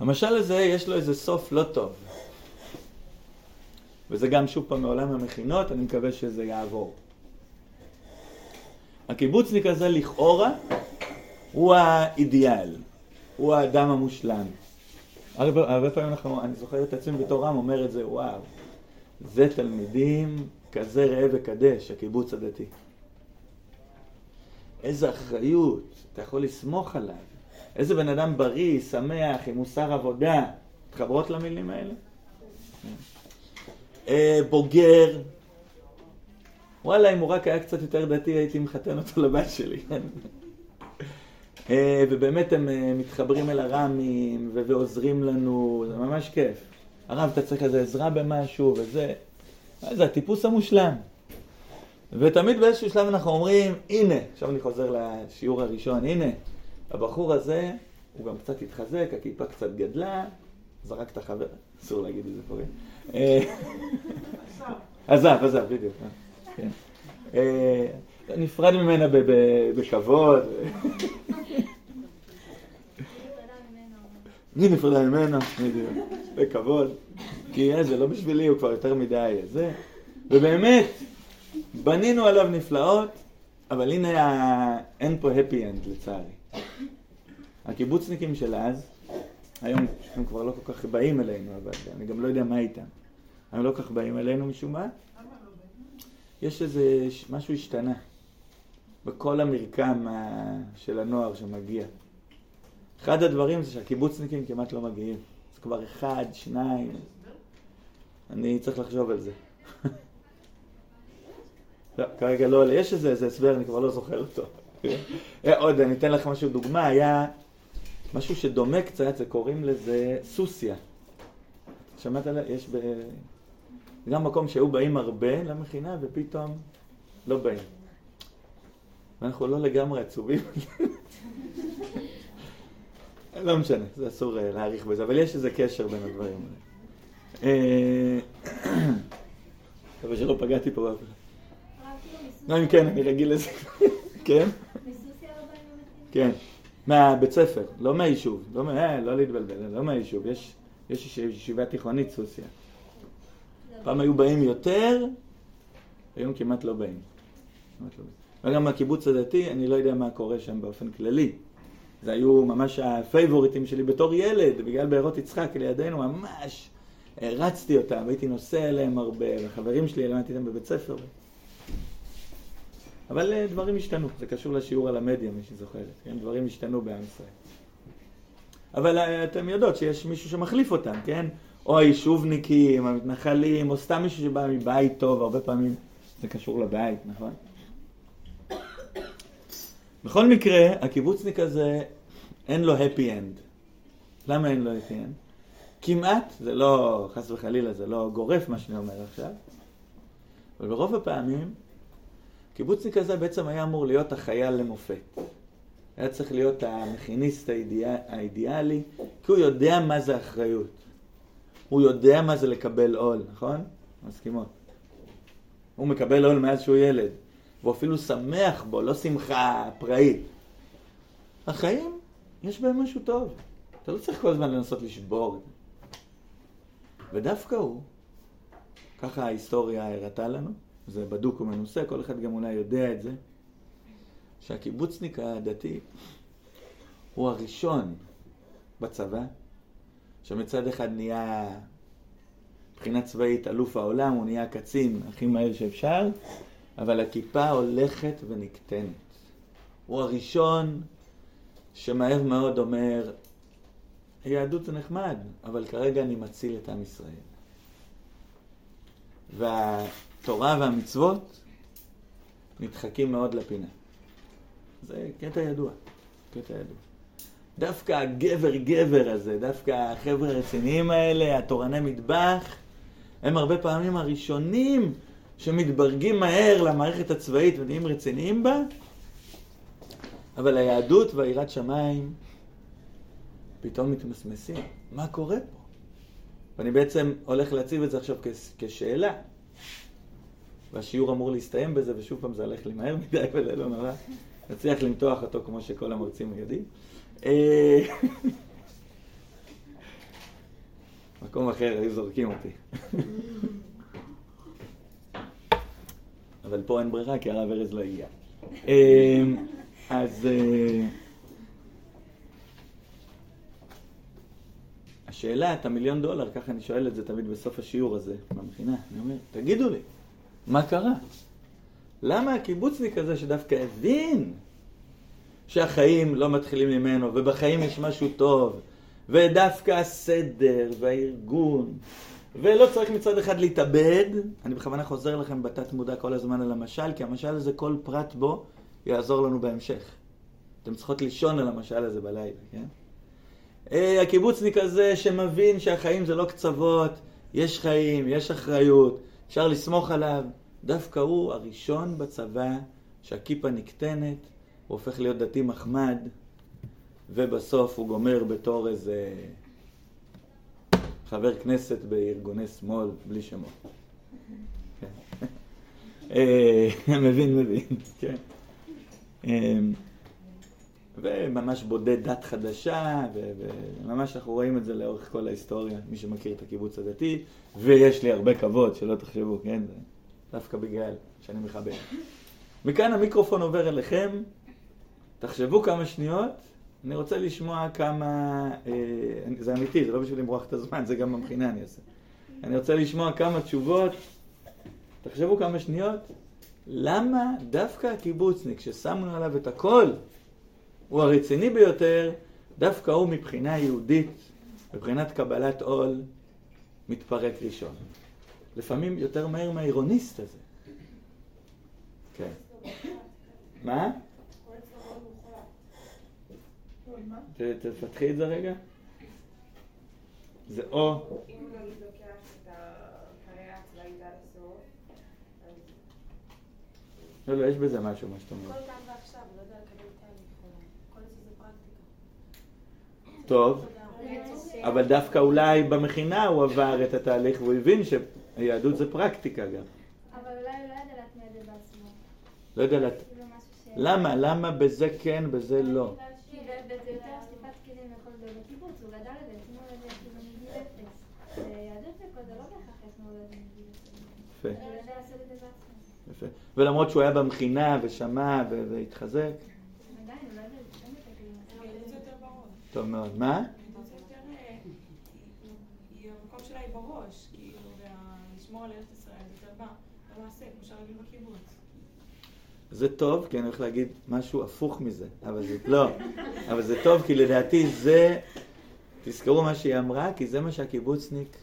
המשל הזה יש לו איזה סוף לא טוב. וזה גם שוב פעם מעולם המכינות, אני מקווה שזה יעבור. הקיבוצניק הזה לכאורה הוא האידיאל, הוא האדם המושלם. הרבה, פעמים אנחנו, אני זוכר את עצמי בתור עם אומר את זה, וואו, זה תלמידים כזה ראה וקדש, הקיבוץ הדתי. איזה אחריות, אתה יכול לסמוך עליו. איזה בן אדם בריא, שמח, עם מוסר עבודה. מתחברות למילים האלה? אה, בוגר. וואלה, אם הוא רק היה קצת יותר דתי, הייתי מחתן אותו לבת שלי. אה, ובאמת הם אה, מתחברים אל הרמים ועוזרים לנו, זה ממש כיף. הרב, אתה צריך איזה עזרה במשהו וזה. זה הטיפוס המושלם. ותמיד באיזשהו שלב אנחנו אומרים, הנה, עכשיו אני חוזר לשיעור הראשון, הנה, הבחור הזה, הוא גם קצת התחזק, הכיפה קצת גדלה, זרק את החבר, אסור להגיד את זה פה, עזב, עזב, בדיוק. כן. אה, נפרד ממנה בכבוד. מי נפרדה ממנה? בכבוד. כי אה, זה לא בשבילי, הוא כבר יותר מדי זה. ובאמת, בנינו עליו נפלאות, אבל הנה, ה... אין פה happy end לצערי. הקיבוצניקים של אז, היום הם כבר לא כל כך באים אלינו, אבל אני גם לא יודע מה איתם. הם לא כל כך באים אלינו משום מה. יש איזה, משהו השתנה בכל המרקם של הנוער שמגיע. אחד הדברים זה שהקיבוצניקים כמעט לא מגיעים. זה כבר אחד, שניים. אני צריך לחשוב על זה. לא, כרגע לא עולה. יש איזה הסבר, אני כבר לא זוכר אותו. אה, עוד, אני אתן לך משהו, דוגמה, היה משהו שדומה קצת, זה קוראים לזה סוסיה. שמעת עליה? יש ב... גם מקום שהיו באים הרבה למכינה ופתאום לא באים. ואנחנו לא לגמרי עצובים. לא משנה, זה אסור אה, להעריך בזה, אבל יש איזה קשר בין הדברים האלה. אה, מקווה שלא פגעתי פה באף לא, אם כן, אני רגיל לזה. כן? כן. מהבית ספר, לא מהיישוב. לא, אה, לא להתבלבל, לא מהיישוב. יש, יש ישיבה תיכונית סוסיה. פעם היו באים יותר, היום כמעט לא באים. וגם הקיבוץ הדתי, אני לא יודע מה קורה שם באופן כללי. זה היו ממש הפייבוריטים שלי בתור ילד, בגלל בארות יצחק לידינו, ממש הרצתי אותם, הייתי נוסע אליהם הרבה, וחברים שלי למדתי איתם בבית ספר. אבל אה, דברים השתנו, זה קשור לשיעור על המדיה, מי שזוכרת, כן? דברים השתנו בעם ישראל. אבל אה, אתם יודעות שיש מישהו שמחליף אותם, כן? או היישובניקים, המתנחלים, או סתם מישהו שבא מבית טוב, הרבה פעמים זה קשור לבית, נכון? בכל מקרה, הקיבוצניק הזה, אין לו happy end. למה אין לו happy end? כמעט, זה לא, חס וחלילה, זה לא גורף מה שאני אומר עכשיו, אבל ברוב הפעמים, קיבוצניק הזה בעצם היה אמור להיות החייל למופת. היה צריך להיות המכיניסט האידיאל, האידיאלי, כי הוא יודע מה זה אחריות. הוא יודע מה זה לקבל עול, נכון? מסכימות. הוא מקבל עול מאז שהוא ילד, והוא אפילו שמח בו, לא שמחה פראית. החיים, יש בהם משהו טוב. אתה לא צריך כל הזמן לנסות לשבור. ודווקא הוא, ככה ההיסטוריה הראתה לנו, זה בדוק ומנוסה, כל אחד גם אולי יודע את זה, שהקיבוצניק הדתי הוא הראשון בצבא, שמצד אחד נהיה מבחינה צבאית אלוף העולם, הוא נהיה קצין הכי מהר שאפשר, אבל הכיפה הולכת ונקטנת. הוא הראשון שמהר מאוד אומר, היהדות זה נחמד, אבל כרגע אני מציל את עם ישראל. והתורה והמצוות נדחקים מאוד לפינה. זה קטע ידוע, קטע ידוע. דווקא הגבר גבר הזה, דווקא החבר'ה הרציניים האלה, התורני מטבח, הם הרבה פעמים הראשונים שמתברגים מהר למערכת הצבאית ונהיים רציניים בה, אבל היהדות והיראת שמיים פתאום מתמסמסים. מה קורה פה? ואני בעצם הולך להציב את זה עכשיו כשאלה. והשיעור אמור להסתיים בזה, ושוב פעם זה הולך לי מהר מדי, וזה לא נורא. נצליח למתוח אותו כמו שכל המרצים יודעים. אה, מקום אחר, היו זורקים אותי. אבל פה אין ברירה, כי הרב ארז לא הגיע. אה, אז... אה, השאלה, את המיליון דולר, ככה אני שואל את זה תמיד בסוף השיעור הזה, במכינה, אני אומר, תגידו לי, מה קרה? למה הקיבוצניק הזה שדווקא הבין שהחיים לא מתחילים ממנו, ובחיים יש משהו טוב, ודווקא הסדר והארגון, ולא צריך מצד אחד להתאבד, אני בכוונה חוזר לכם בתת מודע כל הזמן על המשל, כי המשל הזה, כל פרט בו יעזור לנו בהמשך. אתם צריכות לישון על המשל הזה בלילה, כן? אה, הקיבוצניק הזה שמבין שהחיים זה לא קצוות, יש חיים, יש אחריות, אפשר לסמוך עליו. דווקא הוא הראשון בצבא שהכיפה נקטנת, הוא הופך להיות דתי מחמד, ובסוף הוא גומר בתור איזה חבר כנסת בארגוני שמאל, בלי שמות. כן. אה, מבין, מבין, כן. אה, וממש בודד דת חדשה, וממש אנחנו רואים את זה לאורך כל ההיסטוריה, מי שמכיר את הקיבוץ הדתי, ויש לי הרבה כבוד, שלא תחשבו, כן? דווקא בגלל שאני מכבד. מכאן המיקרופון עובר אליכם, תחשבו כמה שניות, אני רוצה לשמוע כמה, אה, זה אמיתי, זה לא בשביל למרוח את הזמן, זה גם במכינה אני אעשה. אני רוצה לשמוע כמה תשובות, תחשבו כמה שניות, למה דווקא הקיבוצניק ששמנו עליו את הכל, הוא הרציני ביותר, דווקא הוא מבחינה יהודית, מבחינת קבלת עול, מתפרק ראשון. לפעמים יותר מהר מהאירוניסט הזה. כן. מה? תפתחי את זה רגע. זה או... לא, לא, יש בזה משהו, מה שאתה אומר. טוב, אבל דווקא אולי במכינה הוא עבר את התהליך והוא הבין שהיהדות זה פרקטיקה גם. אבל אולי הוא לא ידע להטמיע את זה בעצמו. לא יודע להט... משהו ש... למה? למה בזה כן, בזה לא? שטיפת כלים לכל בקיבוץ, הוא גדל כאילו מגיל אפס. לא בהכרח מגיל אפס. יפה. ולמרות שהוא היה במכינה ושמע והתחזק. טוב מאוד. מה? אה, היא- המקום שלה היא בראש, כאילו, ולשמור על ארץ ישראל זה יותר בא במעשה, כמו שהרגיל בקיבוץ. זה טוב, כי אני הולך להגיד משהו הפוך מזה, אבל זה לא, אבל זה טוב, כי לדעתי זה, תזכרו מה שהיא אמרה, כי זה מה שהקיבוצניק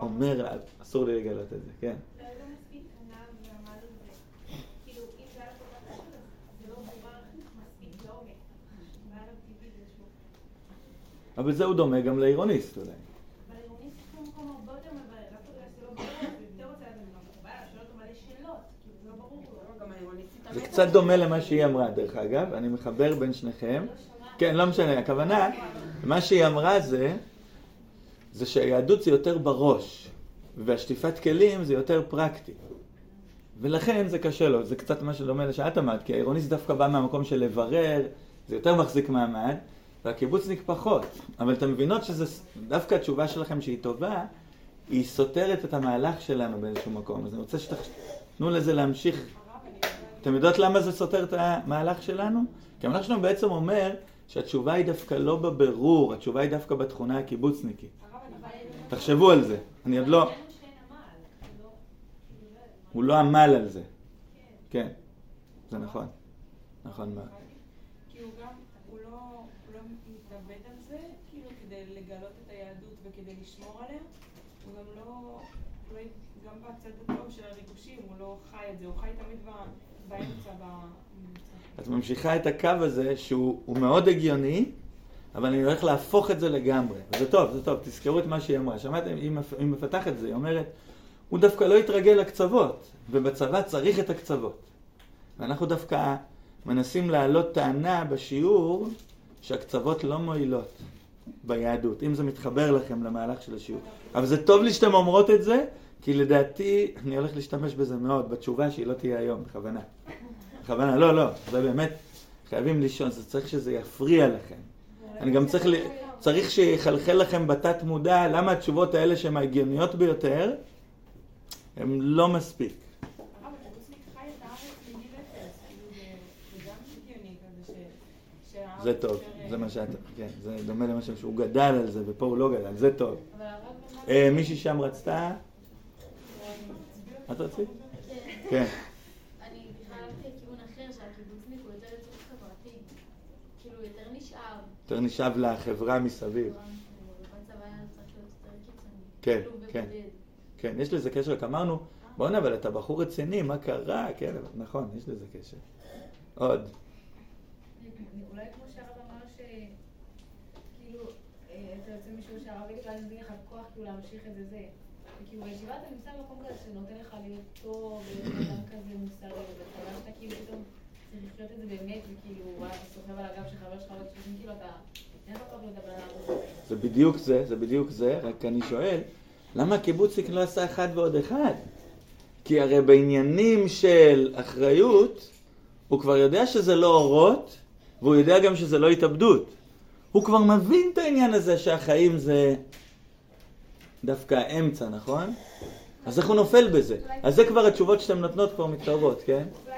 אומר, אסור לי לגלות את זה, כן. לא יודע מספיק ענב ועמד על זה. כאילו, אם זה היה כל כך חשוב, אז זה לא ברור מספיק לעומק. והיה לו טבעי באיזשהו... אבל זה הוא דומה גם לעירוניסט אולי. אבל עירונית יש לו מקום הרבה יותר מבאר, דווקא בגלל שזה לא ברור, אז הוא יותר רוצה לדעת מה מקובל, שואל אותו מלא שאלות, כאילו זה לא ברור לו. גם העירוניסטית זה קצת דומה למה שהיא אמרה, דרך אגב, אני מחבר בין שניכם. כן, לא משנה, הכוונה, מה שהיא אמרה זה, זה שהיהדות זה יותר בראש, והשטיפת כלים זה יותר פרקטי. ולכן זה קשה לו, זה קצת מה שדומה לשאת אמרת, כי העירוניסט דווקא בא מהמקום של לברר, זה יותר מחזיק מעמד, והקיבוצניק פחות. אבל אתם מבינות שזה, דווקא התשובה שלכם שהיא טובה, היא סותרת את המהלך שלנו באיזשהו מקום. אז אני רוצה שתנו לזה להמשיך. אתם יודעות למה זה סותר את המהלך שלנו? כי המהלך שלנו בעצם אומר שהתשובה היא דווקא לא בבירור, התשובה היא דווקא בתכונה הקיבוצניקית. תחשבו על זה. אני עוד לא... הוא לא עמל על זה. כן, זה נכון. נכון מאוד. לא, לא כאילו לשמור עליה. הוא גם לא, לא, גם בצד הטוב של הריגושים, הוא לא חי את זה, הוא חי תמיד את ממשיכה את הקו הזה שהוא הוא מאוד הגיוני, אבל אני הולך להפוך את זה לגמרי. זה טוב, זה טוב, תזכרו את מה שהיא אמרה. שמעתם? היא היא מפתחת את זה, היא אומרת, הוא דווקא לא התרגל לקצוות, ובצבא צריך את הקצוות. ואנחנו דווקא מנסים להעלות טענה בשיעור שהקצוות לא מועילות ביהדות, אם זה מתחבר לכם למהלך של השיעור. אבל זה טוב לי שאתם אומרות את זה, כי לדעתי אני הולך להשתמש בזה מאוד, בתשובה שהיא לא תהיה היום, בכוונה. בכוונה, לא, לא, זה באמת, חייבים לישון, זה צריך שזה יפריע לכם. אני גם צריך. צריך שיחלחל לכם בתת מודע למה התשובות האלה שהן ההגיוניות ביותר, הן לא מספיק. כאילו זה- טוב, זה מה שאת, כן, זה דומה למה שהוא גדל על זה, ופה הוא לא גדל, זה טוב. אה, מישהי שם רצתה? את רצית? כן. אני בכלל הלכתי לכיוון אחר, שהקיבוצניק הוא יותר יצור חברתי. כאילו, יותר נשאר. יותר נשאב לחברה מסביב. כן, כאילו, כן. כן, יש לזה קשר, רק אמרנו, בואנה, אבל אתה בחור רציני, מה קרה? כן, נכון, יש לזה קשר. עוד. אולי כמו שהרב אמר ש... כאילו, אה, אתה יוצא משיעור שהרב יגיד, ואז נותן לך כוח כאילו להמשיך את זה זה. וכאילו בישיבה אתה נמצא במקום כזה שנותן לך להיות טוב, ולהיות אדם כזה מוסרי, ובצבא שאתה כאילו פתאום צריך לחיות את זה באמת, וכאילו, אתה סוחב על הגב של חבר שלך, כאילו אתה... זה בדיוק זה, זה בדיוק זה, רק אני שואל, למה הקיבוצניק לא עשה אחד ועוד אחד? כי הרי בעניינים של אחריות, הוא כבר יודע שזה לא אורות, והוא יודע גם שזה לא התאבדות. הוא כבר מבין את העניין הזה שהחיים זה דווקא האמצע, נכון? אז איך הוא נופל בזה? אז זה כבר התשובות שאתן נותנות כבר מתקרבות, כן? זה לא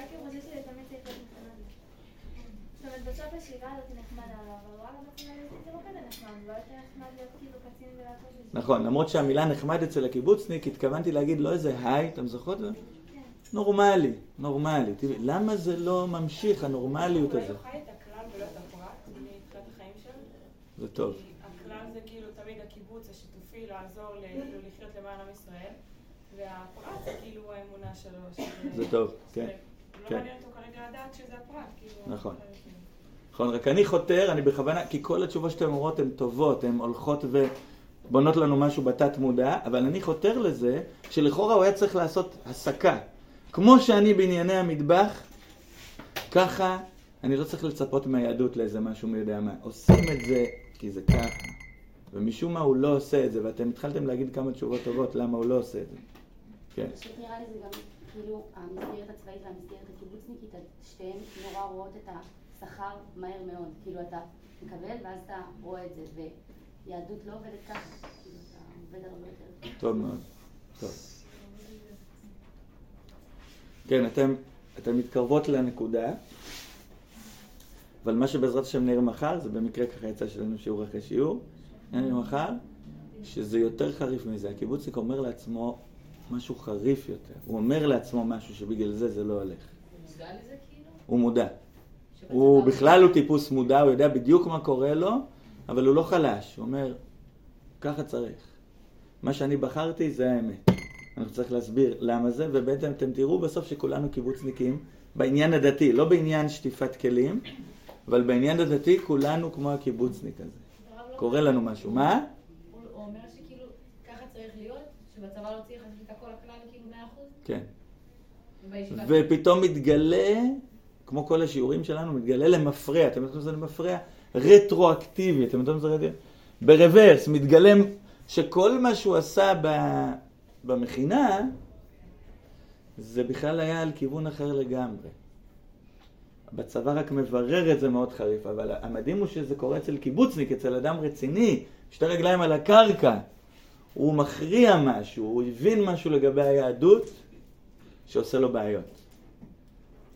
לא כאילו זה. נכון, למרות שהמילה נחמד אצל הקיבוצניק, התכוונתי להגיד לא איזה היי, אתם זוכרות? כן. נורמלי, נורמלי. תראי, למה זה לא ממשיך, הנורמליות אולי הזאת? הוא חי את הכלל ולא את הפרט מתחילת החיים שלו? זה טוב. כי הכלל זה כאילו תמיד הקיבוץ השיתופי, לעזור כאילו לחיות למען עם ישראל, והפרט זה כאילו האמונה שלו. זה טוב, כן. לא. מעניין אותו כרגע לדעת שזה הפרט, כאילו... נכון. כן. נכון, רק אני חותר, אני בכוונה, כי כל התשובות שאתן אומרות הן טובות, הן הולכות ובונות לנו משהו בתת מודע, אבל אני חותר לזה שלכאורה הוא היה צריך לעשות הסקה. כמו שאני בענייני המטבח, ככה אני לא צריך לצפות מהיהדות לאיזה משהו מי יודע מה. עושים את זה כי זה ככה. ומשום מה הוא לא עושה את זה, ואתם התחלתם להגיד כמה תשובות טובות למה הוא לא עושה את זה. כן. פשוט נראה לי זה גם, כאילו, המסגרת הצבאית והמסגרת הקיבוצניקית, שתיהן נורא רואות את השכר מהר מאוד. כאילו, אתה מקבל ואז אתה רואה את זה, ויהדות לא עובדת ככה. כאילו, אתה עובד הרבה יותר. טוב מאוד. טוב. כן, אתם, אתם מתקרבות לנקודה, אבל מה שבעזרת השם נראה מחר, זה במקרה ככה יצא שלנו שיעור אחרי שיעור, נראה מחר, שזה יותר חריף מזה. הקיבוצניק אומר לעצמו משהו חריף יותר. הוא אומר לעצמו משהו שבגלל זה זה לא הולך. מודע לזה כאילו? הוא מודע. הוא בכלל הוא טיפוס מודע, הוא יודע בדיוק מה קורה לו, אבל הוא לא חלש. הוא אומר, ככה צריך. מה שאני בחרתי זה האמת. אנחנו צריך להסביר למה זה, ובעצם אתם תראו בסוף שכולנו קיבוצניקים בעניין הדתי, לא בעניין שטיפת כלים, אבל בעניין הדתי כולנו כמו הקיבוצניק הזה. קורה לנו משהו. מה? הוא אומר שכאילו, ככה צריך להיות, שבצבא לא צריך את הכל הכלל כאילו 100%? כן. ופתאום מתגלה, כמו כל השיעורים שלנו, מתגלה למפרע. אתם יודעים מה זה למפרע? רטרואקטיבי. אתם יודעים מה זה רטרואקטיבי? ברוורס, מתגלה שכל מה שהוא עשה ב- במכינה, זה בכלל היה על כיוון אחר לגמרי. בצבא רק מברר את זה מאוד חריף, אבל המדהים הוא שזה קורה אצל קיבוצניק, אצל אדם רציני, שתי רגליים על הקרקע. הוא מכריע משהו, הוא הבין משהו לגבי היהדות שעושה לו בעיות.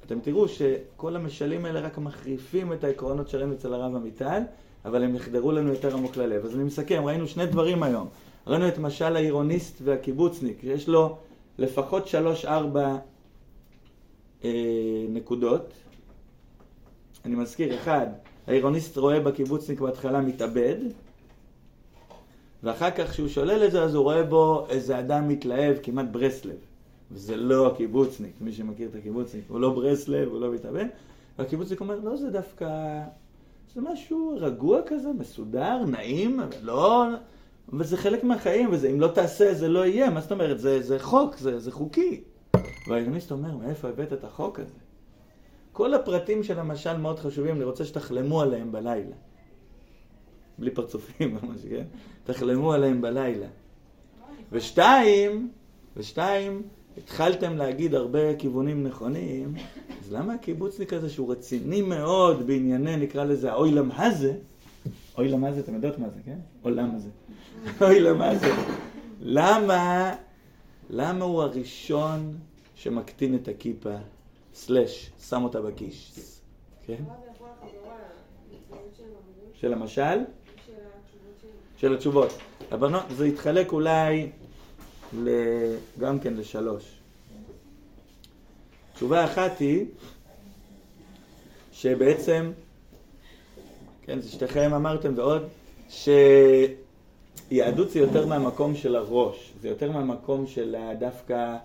אתם תראו שכל המשלים האלה רק מחריפים את העקרונות שראינו אצל הרב עמיטל, אבל הם יחדרו לנו יותר עמוק ללב. אז אני מסכם, ראינו שני דברים היום. ראינו את משל העירוניסט והקיבוצניק, שיש לו לפחות שלוש-ארבע אה, נקודות. אני מזכיר, אחד, העירוניסט רואה בקיבוצניק בהתחלה מתאבד, ואחר כך כשהוא שולל את זה, אז הוא רואה בו איזה אדם מתלהב, כמעט ברסלב. וזה לא הקיבוצניק, מי שמכיר את הקיבוצניק, הוא לא ברסלב, הוא לא מתאבד. והקיבוצניק אומר, לא, זה דווקא, זה משהו רגוע כזה, מסודר, נעים, לא... וזה חלק מהחיים, וזה, אם לא תעשה, זה לא יהיה. מה זאת אומרת? זה, זה חוק, זה, זה חוקי. והעיוניסט אומר, מאיפה הבאת את החוק הזה? כל הפרטים של המשל מאוד חשובים, אני רוצה שתחלמו עליהם בלילה. בלי פרצופים ממש, כן? תחלמו עליהם בלילה. ושתיים, ושתיים, התחלתם להגיד הרבה כיוונים נכונים, אז למה הקיבוצניק הזה שהוא רציני מאוד בענייני, נקרא לזה האוילם הזה, אוילם הזה, אתם יודעות מה זה, כן? עולם הזה. אוילם הזה. למה, למה הוא הראשון שמקטין את הכיפה, סלאש, שם אותה בכיש, כן? של המשל? של התשובות. הבנות, זה יתחלק אולי. גם כן לשלוש. תשובה אחת היא שבעצם, כן, זה שתיכם אמרתם ועוד, שיהדות זה יותר מהמקום של הראש, זה יותר מהמקום של דווקא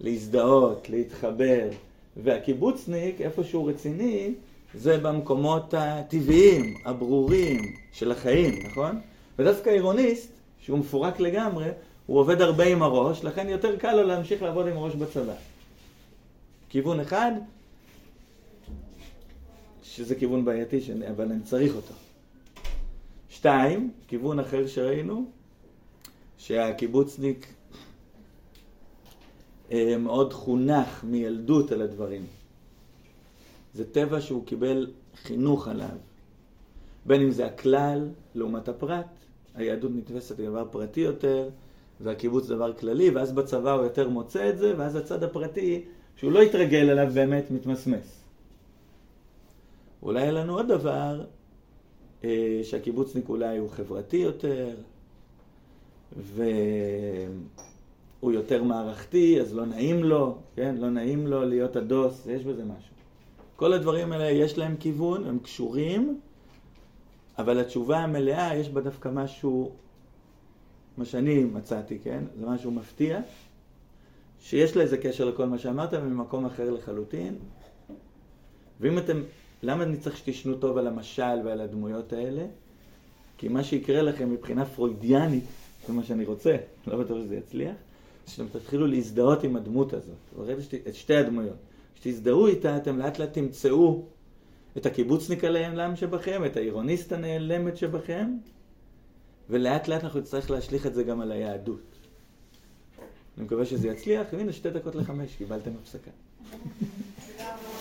להזדהות, להתחבר, והקיבוצניק, איפה שהוא רציני, זה במקומות הטבעיים, הברורים של החיים, נכון? ודווקא עירוניסט, שהוא מפורק לגמרי, הוא עובד הרבה עם הראש, לכן יותר קל לו להמשיך לעבוד עם הראש בצבא. כיוון אחד, שזה כיוון בעייתי, אבל אני צריך אותו. שתיים, כיוון אחר שראינו, שהקיבוצניק מאוד חונך מילדות על הדברים. זה טבע שהוא קיבל חינוך עליו. בין אם זה הכלל לעומת הפרט, היהדות נתפסת כדבר פרטי יותר, והקיבוץ דבר כללי, ואז בצבא הוא יותר מוצא את זה, ואז הצד הפרטי, שהוא לא יתרגל אליו באמת, מתמסמס. אולי יהיה לנו עוד דבר, אה, שהקיבוצניק אולי הוא חברתי יותר, והוא יותר מערכתי, אז לא נעים לו, כן? לא נעים לו להיות הדוס, יש בזה משהו. כל הדברים האלה יש להם כיוון, הם קשורים, אבל התשובה המלאה, יש בה דווקא משהו, מה שאני מצאתי, כן? זה משהו מפתיע, שיש לה איזה קשר לכל מה שאמרת, ממקום אחר לחלוטין. ואם אתם, למה אני צריך שתשנו טוב על המשל ועל הדמויות האלה? כי מה שיקרה לכם מבחינה פרוידיאנית, זה מה שאני רוצה, לא בטוח שזה יצליח, שאתם תתחילו להזדהות עם הדמות הזאת, את שתי הדמויות. כשתזדהו איתה, אתם לאט לאט תמצאו את הקיבוצניק הנעלם שבכם, את העירוניסט הנעלמת שבכם, ולאט לאט אנחנו נצטרך להשליך את זה גם על היהדות. אני מקווה שזה יצליח, והנה שתי דקות לחמש, קיבלתם הפסקה.